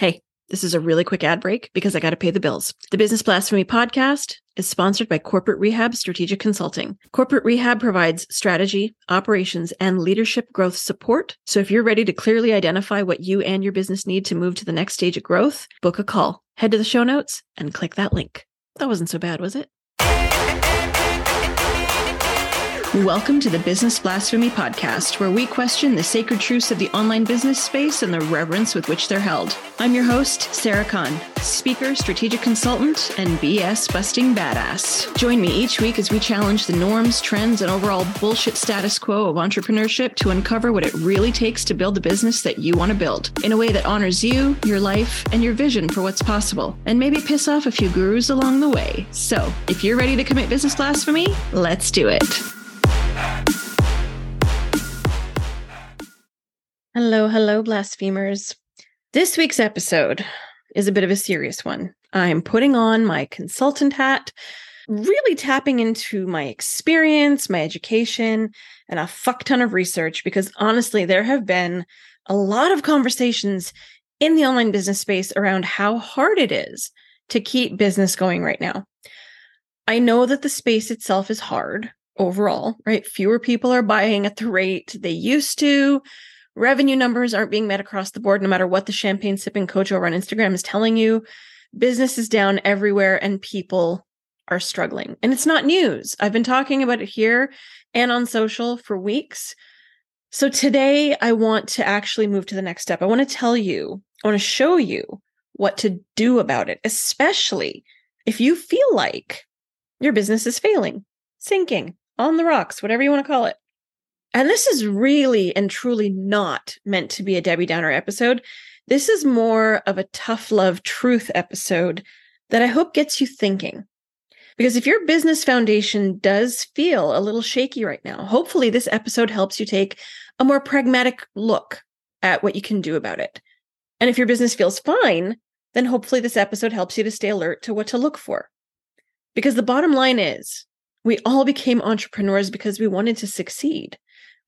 Hey, this is a really quick ad break because I got to pay the bills. The Business Blasphemy podcast is sponsored by Corporate Rehab Strategic Consulting. Corporate Rehab provides strategy, operations, and leadership growth support. So if you're ready to clearly identify what you and your business need to move to the next stage of growth, book a call. Head to the show notes and click that link. That wasn't so bad, was it? Welcome to the Business Blasphemy Podcast, where we question the sacred truths of the online business space and the reverence with which they're held. I'm your host, Sarah Kahn, speaker, strategic consultant, and BS busting badass. Join me each week as we challenge the norms, trends, and overall bullshit status quo of entrepreneurship to uncover what it really takes to build the business that you want to build in a way that honors you, your life, and your vision for what's possible, and maybe piss off a few gurus along the way. So, if you're ready to commit business blasphemy, let's do it. Hello, hello, blasphemers. This week's episode is a bit of a serious one. I'm putting on my consultant hat, really tapping into my experience, my education, and a fuck ton of research because honestly, there have been a lot of conversations in the online business space around how hard it is to keep business going right now. I know that the space itself is hard overall, right? Fewer people are buying at the rate they used to Revenue numbers aren't being met across the board, no matter what the champagne sipping coach over on Instagram is telling you. Business is down everywhere and people are struggling. And it's not news. I've been talking about it here and on social for weeks. So today I want to actually move to the next step. I want to tell you, I want to show you what to do about it, especially if you feel like your business is failing, sinking, on the rocks, whatever you want to call it. And this is really and truly not meant to be a Debbie Downer episode. This is more of a tough love truth episode that I hope gets you thinking. Because if your business foundation does feel a little shaky right now, hopefully this episode helps you take a more pragmatic look at what you can do about it. And if your business feels fine, then hopefully this episode helps you to stay alert to what to look for. Because the bottom line is, we all became entrepreneurs because we wanted to succeed.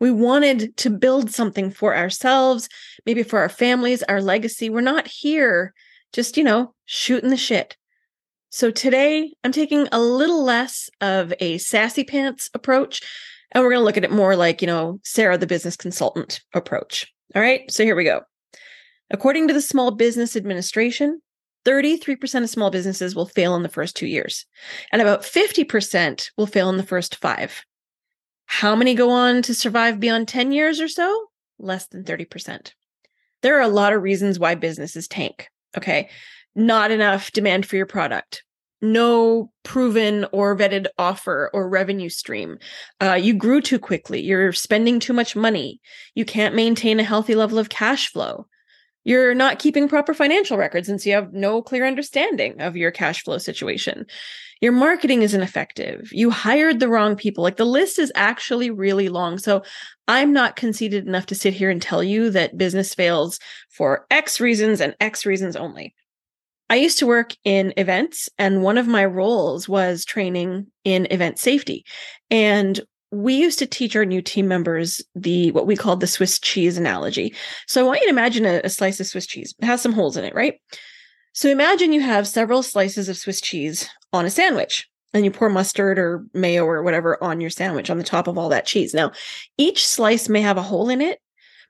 We wanted to build something for ourselves, maybe for our families, our legacy. We're not here just, you know, shooting the shit. So today I'm taking a little less of a sassy pants approach, and we're going to look at it more like, you know, Sarah, the business consultant approach. All right. So here we go. According to the Small Business Administration, 33% of small businesses will fail in the first two years, and about 50% will fail in the first five. How many go on to survive beyond 10 years or so? Less than 30%. There are a lot of reasons why businesses tank. Okay. Not enough demand for your product. No proven or vetted offer or revenue stream. Uh, you grew too quickly. You're spending too much money. You can't maintain a healthy level of cash flow. You're not keeping proper financial records since you have no clear understanding of your cash flow situation. Your marketing isn't effective. You hired the wrong people. Like the list is actually really long. So I'm not conceited enough to sit here and tell you that business fails for X reasons and X reasons only. I used to work in events, and one of my roles was training in event safety. And we used to teach our new team members the what we called the Swiss cheese analogy. So I want you to imagine a, a slice of Swiss cheese. It has some holes in it, right? So imagine you have several slices of Swiss cheese on a sandwich and you pour mustard or mayo or whatever on your sandwich on the top of all that cheese. Now, each slice may have a hole in it,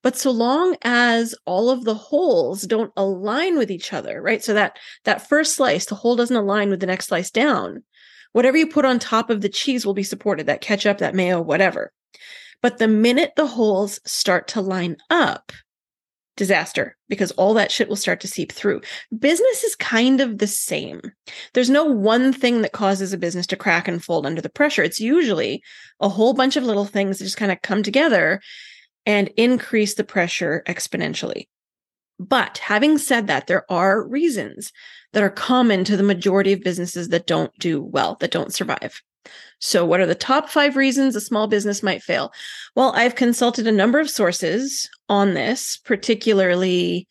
but so long as all of the holes don't align with each other, right? So that that first slice, the hole doesn't align with the next slice down. Whatever you put on top of the cheese will be supported, that ketchup, that mayo, whatever. But the minute the holes start to line up, disaster because all that shit will start to seep through. Business is kind of the same. There's no one thing that causes a business to crack and fold under the pressure. It's usually a whole bunch of little things that just kind of come together and increase the pressure exponentially. But having said that, there are reasons that are common to the majority of businesses that don't do well, that don't survive. So, what are the top five reasons a small business might fail? Well, I've consulted a number of sources on this, particularly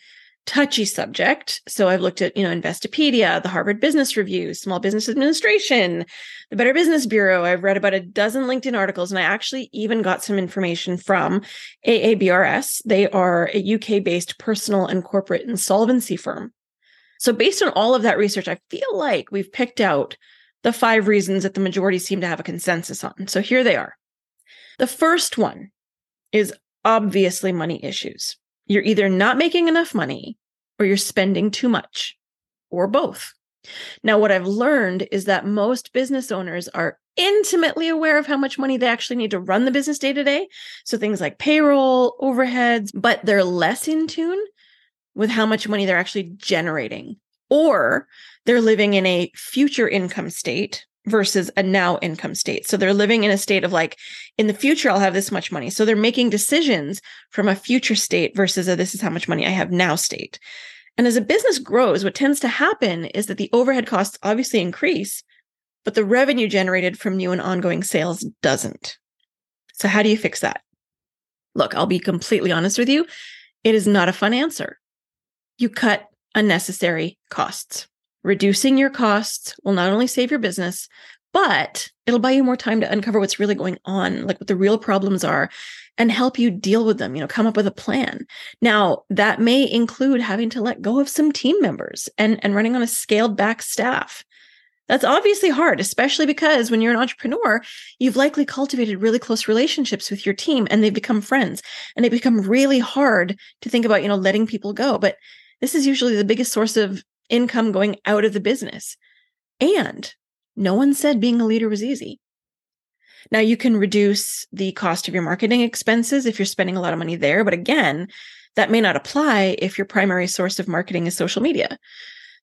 touchy subject. So I've looked at, you know, Investopedia, the Harvard Business Review, Small Business Administration, the Better Business Bureau. I've read about a dozen LinkedIn articles and I actually even got some information from AABRS. They are a UK based personal and corporate insolvency firm. So, based on all of that research, I feel like we've picked out the five reasons that the majority seem to have a consensus on. So, here they are. The first one is obviously money issues. You're either not making enough money or you're spending too much, or both. Now, what I've learned is that most business owners are intimately aware of how much money they actually need to run the business day to day. So things like payroll, overheads, but they're less in tune with how much money they're actually generating. Or they're living in a future income state versus a now income state. So they're living in a state of like, in the future, I'll have this much money. So they're making decisions from a future state versus a this is how much money I have now state. And as a business grows, what tends to happen is that the overhead costs obviously increase, but the revenue generated from new and ongoing sales doesn't. So, how do you fix that? Look, I'll be completely honest with you. It is not a fun answer. You cut unnecessary costs. Reducing your costs will not only save your business, but it'll buy you more time to uncover what's really going on, like what the real problems are, and help you deal with them, you know, come up with a plan. Now, that may include having to let go of some team members and, and running on a scaled back staff. That's obviously hard, especially because when you're an entrepreneur, you've likely cultivated really close relationships with your team and they've become friends. And it become really hard to think about, you know, letting people go. But this is usually the biggest source of income going out of the business. And no one said being a leader was easy. Now, you can reduce the cost of your marketing expenses if you're spending a lot of money there. But again, that may not apply if your primary source of marketing is social media.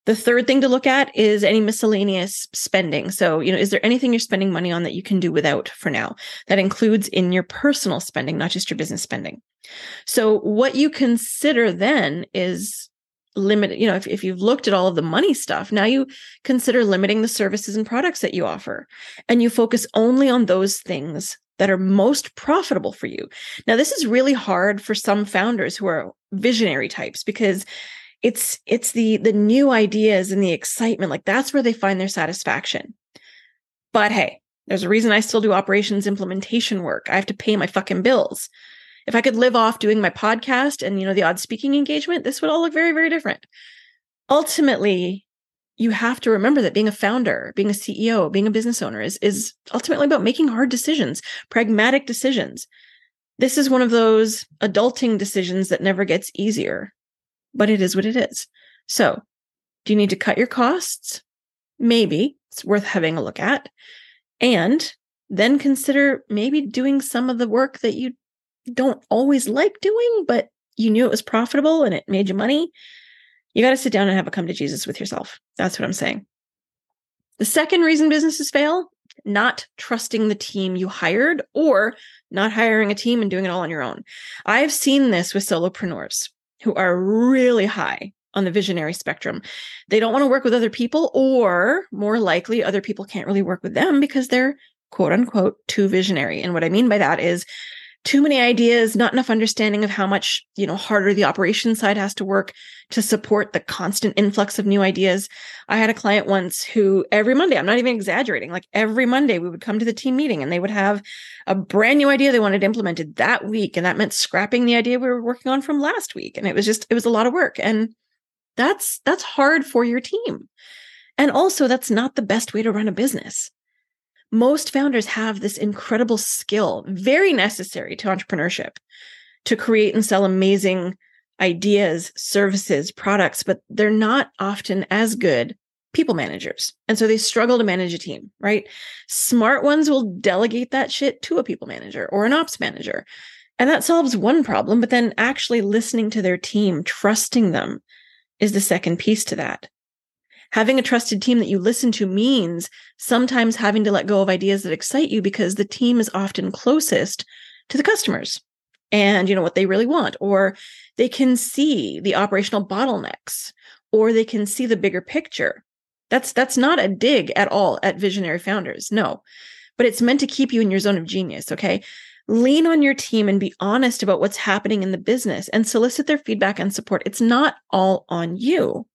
The third thing to look at is any miscellaneous spending. So, you know, is there anything you're spending money on that you can do without for now? That includes in your personal spending, not just your business spending. So, what you consider then is limit, you know, if, if you've looked at all of the money stuff, now you consider limiting the services and products that you offer. And you focus only on those things that are most profitable for you. Now, this is really hard for some founders who are visionary types because it's it's the the new ideas and the excitement like that's where they find their satisfaction but hey there's a reason i still do operations implementation work i have to pay my fucking bills if I could live off doing my podcast and, you know, the odd speaking engagement, this would all look very, very different. Ultimately, you have to remember that being a founder, being a CEO, being a business owner is, is ultimately about making hard decisions, pragmatic decisions. This is one of those adulting decisions that never gets easier, but it is what it is. So, do you need to cut your costs? Maybe it's worth having a look at. And then consider maybe doing some of the work that you don't always like doing, but you knew it was profitable and it made you money, you got to sit down and have a come to Jesus with yourself. That's what I'm saying. The second reason businesses fail, not trusting the team you hired or not hiring a team and doing it all on your own. I've seen this with solopreneurs who are really high on the visionary spectrum. They don't want to work with other people, or more likely, other people can't really work with them because they're quote unquote too visionary. And what I mean by that is too many ideas, not enough understanding of how much, you know, harder the operation side has to work to support the constant influx of new ideas. I had a client once who every Monday, I'm not even exaggerating, like every Monday we would come to the team meeting and they would have a brand new idea they wanted implemented that week. And that meant scrapping the idea we were working on from last week. And it was just, it was a lot of work. And that's, that's hard for your team. And also that's not the best way to run a business most founders have this incredible skill, very necessary to entrepreneurship, to create and sell amazing ideas, services, products, but they're not often as good people managers. And so they struggle to manage a team, right? Smart ones will delegate that shit to a people manager or an ops manager. And that solves one problem, but then actually listening to their team, trusting them is the second piece to that having a trusted team that you listen to means sometimes having to let go of ideas that excite you because the team is often closest to the customers and you know what they really want or they can see the operational bottlenecks or they can see the bigger picture. That's that's not a dig at all at visionary founders no. But it's meant to keep you in your zone of genius okay? Lean on your team and be honest about what's happening in the business and solicit their feedback and support. It's not all on you.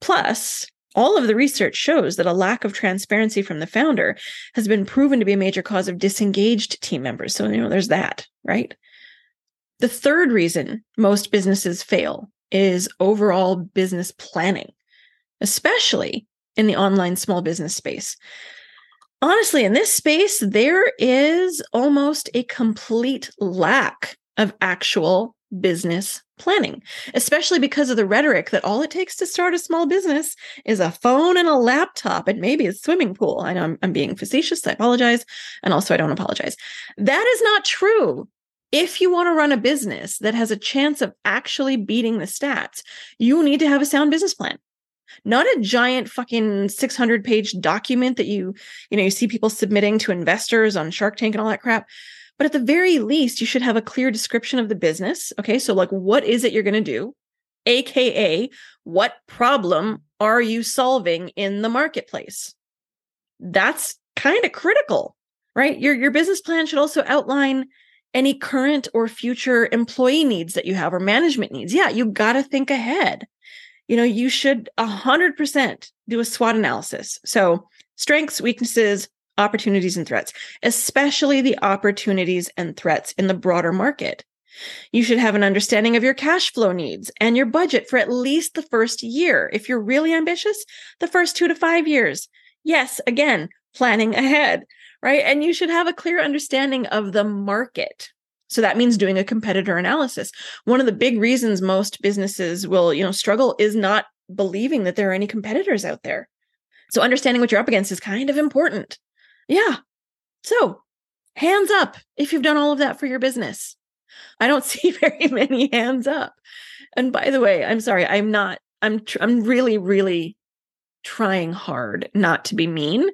Plus all of the research shows that a lack of transparency from the founder has been proven to be a major cause of disengaged team members. So, you know, there's that, right? The third reason most businesses fail is overall business planning. especially in the online small business space. Honestly, in this space, there is almost a complete lack of actual business planning, especially because of the rhetoric that all it takes to start a small business is a phone and a laptop and maybe a swimming pool. I know I'm, I'm being facetious. I apologize. And also, I don't apologize. That is not true. If you want to run a business that has a chance of actually beating the stats, you need to have a sound business plan not a giant fucking 600 page document that you you know you see people submitting to investors on shark tank and all that crap but at the very least you should have a clear description of the business okay? So like what is it you're going to do aka what problem are you solving in the marketplace? That's kind of critical right? Your your business plan should also outline any current or future employee needs that you have or management needs. Yeah you got to think ahead. You know, you should 100% do a SWOT analysis. So, strengths, weaknesses, opportunities, and threats, especially the opportunities and threats in the broader market. You should have an understanding of your cash flow needs and your budget for at least the first year. If you're really ambitious, the first two to five years. Yes, again, planning ahead, right? And you should have a clear understanding of the market. So that means doing a competitor analysis. One of the big reasons most businesses will, you know, struggle is not believing that there are any competitors out there. So understanding what you're up against is kind of important. Yeah. So, hands up if you've done all of that for your business. I don't see very many hands up. And by the way, I'm sorry, I'm not I'm tr- I'm really really trying hard not to be mean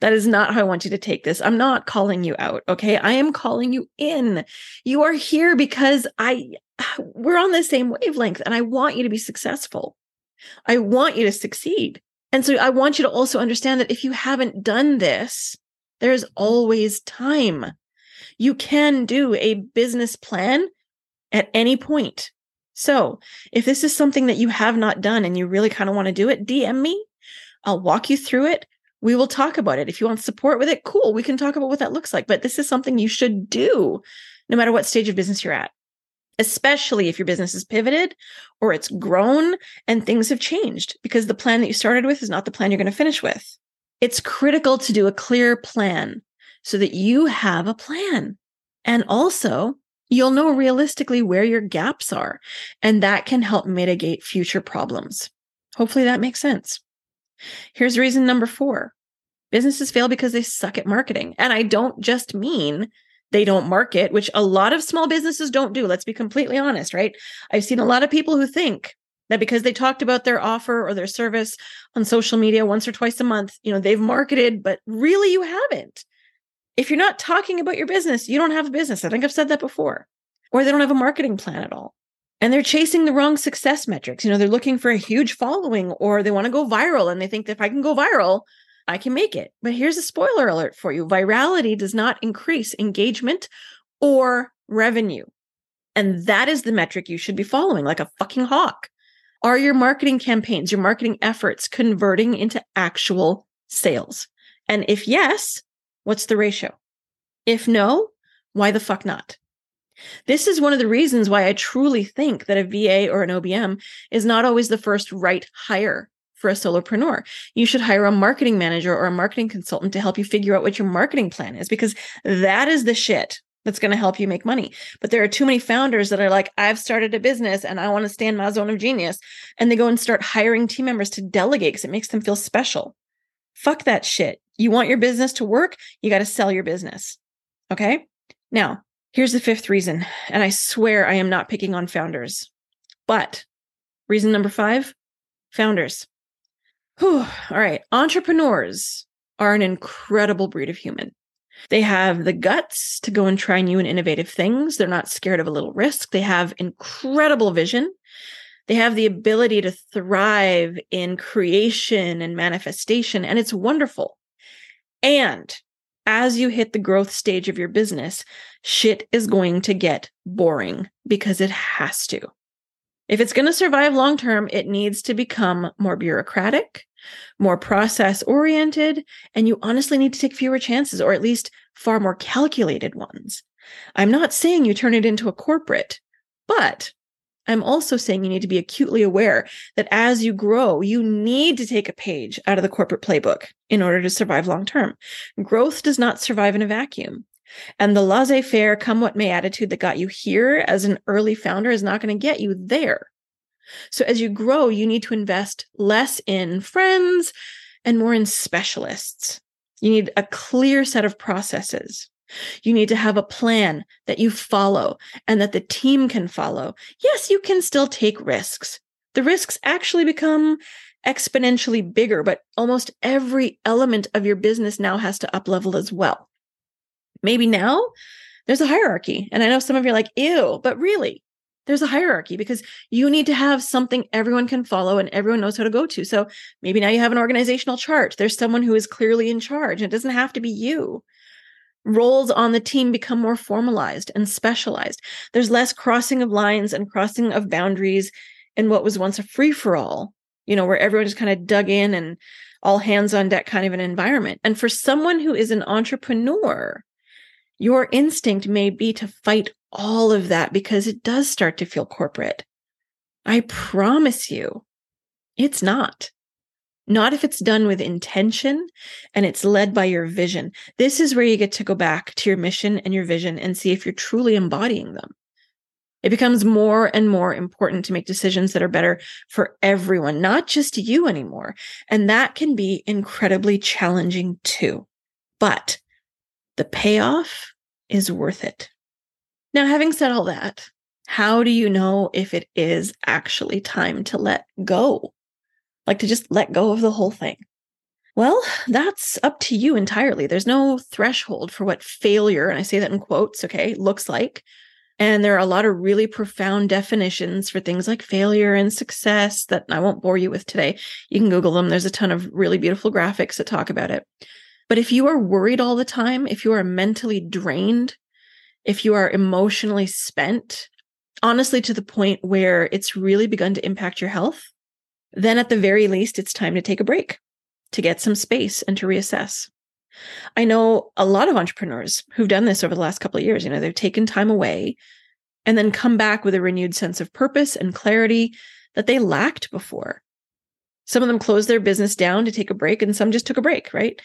that is not how I want you to take this. I'm not calling you out. Okay. I am calling you in. You are here because I, we're on the same wavelength and I want you to be successful. I want you to succeed. And so I want you to also understand that if you haven't done this, there's always time. You can do a business plan at any point. So if this is something that you have not done and you really kind of want to do it, DM me. I'll walk you through it we will talk about it. If you want support with it, cool. We can talk about what that looks like. But this is something you should do no matter what stage of business you're at, especially if your business is pivoted or it's grown and things have changed because the plan that you started with is not the plan you're going to finish with. It's critical to do a clear plan so that you have a plan. And also, you'll know realistically where your gaps are, and that can help mitigate future problems. Hopefully, that makes sense. Here's reason number four businesses fail because they suck at marketing. And I don't just mean they don't market, which a lot of small businesses don't do. Let's be completely honest, right? I've seen a lot of people who think that because they talked about their offer or their service on social media once or twice a month, you know, they've marketed, but really you haven't. If you're not talking about your business, you don't have a business. I think I've said that before. Or they don't have a marketing plan at all and they're chasing the wrong success metrics. You know, they're looking for a huge following or they want to go viral and they think that if I can go viral, I can make it. But here's a spoiler alert for you virality does not increase engagement or revenue. And that is the metric you should be following like a fucking hawk. Are your marketing campaigns, your marketing efforts converting into actual sales? And if yes, what's the ratio? If no, why the fuck not? This is one of the reasons why I truly think that a VA or an OBM is not always the first right hire for a solopreneur. You should hire a marketing manager or a marketing consultant to help you figure out what your marketing plan is because that is the shit that's going to help you make money. But there are too many founders that are like, I've started a business and I want to stay in my zone of genius. And they go and start hiring team members to delegate because it makes them feel special. Fuck that shit. You want your business to work, you got to sell your business. Okay. Now, Here's the fifth reason, and I swear I am not picking on founders. But reason number five founders. Whew. All right. Entrepreneurs are an incredible breed of human. They have the guts to go and try new and innovative things. They're not scared of a little risk. They have incredible vision. They have the ability to thrive in creation and manifestation, and it's wonderful. And as you hit the growth stage of your business, shit is going to get boring because it has to. If it's going to survive long term, it needs to become more bureaucratic, more process oriented, and you honestly need to take fewer chances or at least far more calculated ones. I'm not saying you turn it into a corporate, but I'm also saying you need to be acutely aware that as you grow, you need to take a page out of the corporate playbook in order to survive long term. Growth does not survive in a vacuum. And the laissez faire, come what may attitude that got you here as an early founder is not going to get you there. So as you grow, you need to invest less in friends and more in specialists. You need a clear set of processes. You need to have a plan that you follow and that the team can follow. Yes, you can still take risks. The risks actually become exponentially bigger, but almost every element of your business now has to up level as well. Maybe now there's a hierarchy. And I know some of you are like, ew, but really, there's a hierarchy because you need to have something everyone can follow and everyone knows how to go to. So maybe now you have an organizational chart. There's someone who is clearly in charge. It doesn't have to be you. Roles on the team become more formalized and specialized. There's less crossing of lines and crossing of boundaries in what was once a free for all, you know, where everyone just kind of dug in and all hands on deck kind of an environment. And for someone who is an entrepreneur, your instinct may be to fight all of that because it does start to feel corporate. I promise you, it's not. Not if it's done with intention and it's led by your vision. This is where you get to go back to your mission and your vision and see if you're truly embodying them. It becomes more and more important to make decisions that are better for everyone, not just you anymore. And that can be incredibly challenging too. But the payoff is worth it. Now, having said all that, how do you know if it is actually time to let go? Like to just let go of the whole thing? Well, that's up to you entirely. There's no threshold for what failure, and I say that in quotes, okay, looks like. And there are a lot of really profound definitions for things like failure and success that I won't bore you with today. You can Google them. There's a ton of really beautiful graphics that talk about it. But if you are worried all the time, if you are mentally drained, if you are emotionally spent, honestly, to the point where it's really begun to impact your health, then at the very least, it's time to take a break, to get some space and to reassess. I know a lot of entrepreneurs who've done this over the last couple of years. You know, they've taken time away and then come back with a renewed sense of purpose and clarity that they lacked before. Some of them closed their business down to take a break, and some just took a break, right?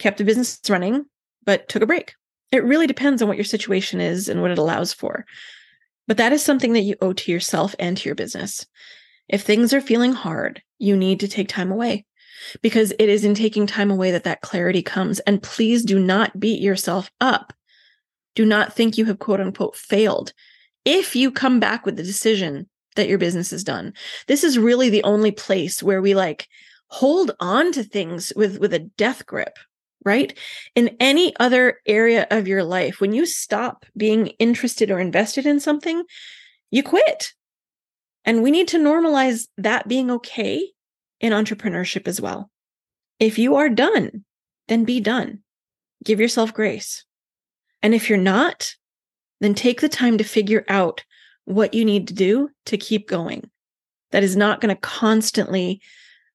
kept the business running, but took a break. It really depends on what your situation is and what it allows for. But that is something that you owe to yourself and to your business. If things are feeling hard, you need to take time away because it is in taking time away that that clarity comes. And please do not beat yourself up. Do not think you have quote unquote failed. If you come back with the decision that your business is done, this is really the only place where we like hold on to things with, with a death grip, right? In any other area of your life, when you stop being interested or invested in something, you quit. And we need to normalize that being okay in entrepreneurship as well. If you are done, then be done. Give yourself grace. And if you're not, then take the time to figure out what you need to do to keep going. That is not going to constantly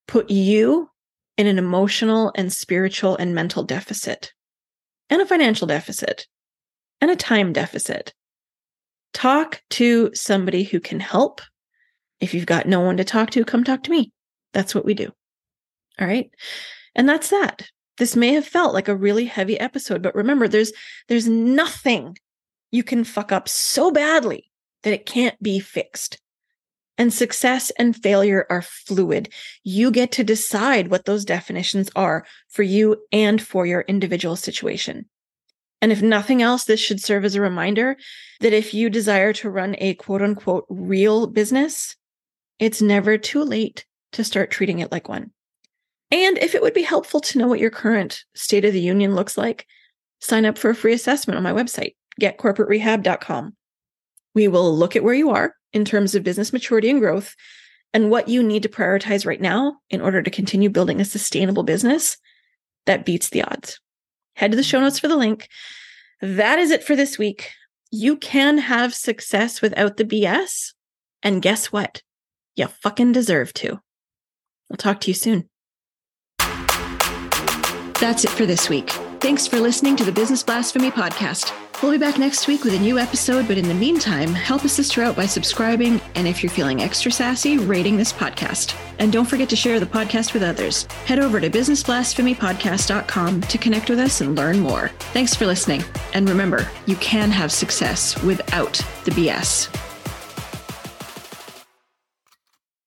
put you in an emotional and spiritual and mental deficit, and a financial deficit, and a time deficit. Talk to somebody who can help. If you've got no one to talk to, come talk to me. That's what we do. All right. And that's that. This may have felt like a really heavy episode, but remember, there's there's nothing you can fuck up so badly that it can't be fixed. And success and failure are fluid. You get to decide what those definitions are for you and for your individual situation. And if nothing else, this should serve as a reminder that if you desire to run a quote unquote real business, it's never too late to start treating it like one. And if it would be helpful to know what your current state of the union looks like, sign up for a free assessment on my website, getcorporaterehab.com. We will look at where you are in terms of business maturity and growth and what you need to prioritize right now in order to continue building a sustainable business that beats the odds. Head to the show notes for the link. That is it for this week. You can have success without the BS. And guess what? You fucking deserve to. I'll talk to you soon. That's it for this week. Thanks for listening to the Business Blasphemy Podcast. We'll be back next week with a new episode, but in the meantime, help a sister out by subscribing and if you're feeling extra sassy, rating this podcast. And don't forget to share the podcast with others. Head over to businessblasphemypodcast.com to connect with us and learn more. Thanks for listening. And remember, you can have success without the BS.